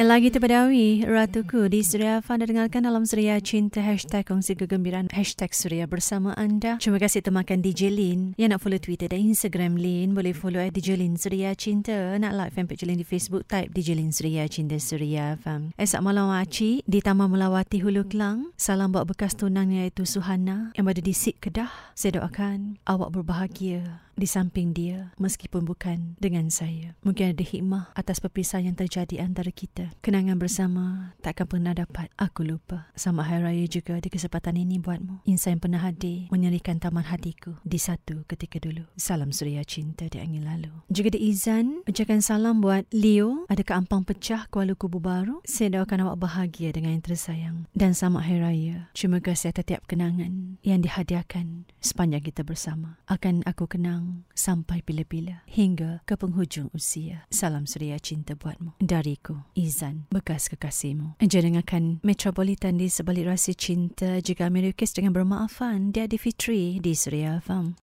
Lagi terpadawi, Ratuku di Suria Fanda dengarkan dalam Suria Cinta Hashtag kongsi kegembiraan Hashtag Suria bersama anda. Terima kasih temakan DJ Lin. Yang nak follow Twitter dan Instagram Lin Boleh follow at DJ Lin Suria Cinta. Nak like fanpage Lin di Facebook Type DJ Lin Suria Cinta Suria FM Esok malam Aci Di Taman Melawati Hulu Kelang Salam buat bekas tunangnya iaitu Suhana Yang berada di Sik Kedah Saya doakan awak berbahagia di samping dia meskipun bukan dengan saya. Mungkin ada hikmah atas perpisahan yang terjadi antara kita. Kenangan bersama takkan pernah dapat aku lupa. Sama Hari Raya juga di kesempatan ini buatmu. Insan yang pernah hadir menyerikan taman hatiku di satu ketika dulu. Salam suria cinta di angin lalu. Juga di Izan, ucapkan salam buat Leo ada ke Ampang Pecah Kuala Kubu Baru. Saya doakan awak bahagia dengan yang tersayang. Dan sama Hari Raya. Cuma kasih atas tiap kenangan yang dihadiahkan sepanjang kita bersama. Akan aku kenang sampai bila-bila hingga ke penghujung usia. Salam suria cinta buatmu. Dariku, Izan, bekas kekasihmu. Jangan Metropolitan di sebalik rasa cinta juga Amerikis dengan bermaafan di Adi Fitri di Suria Farm.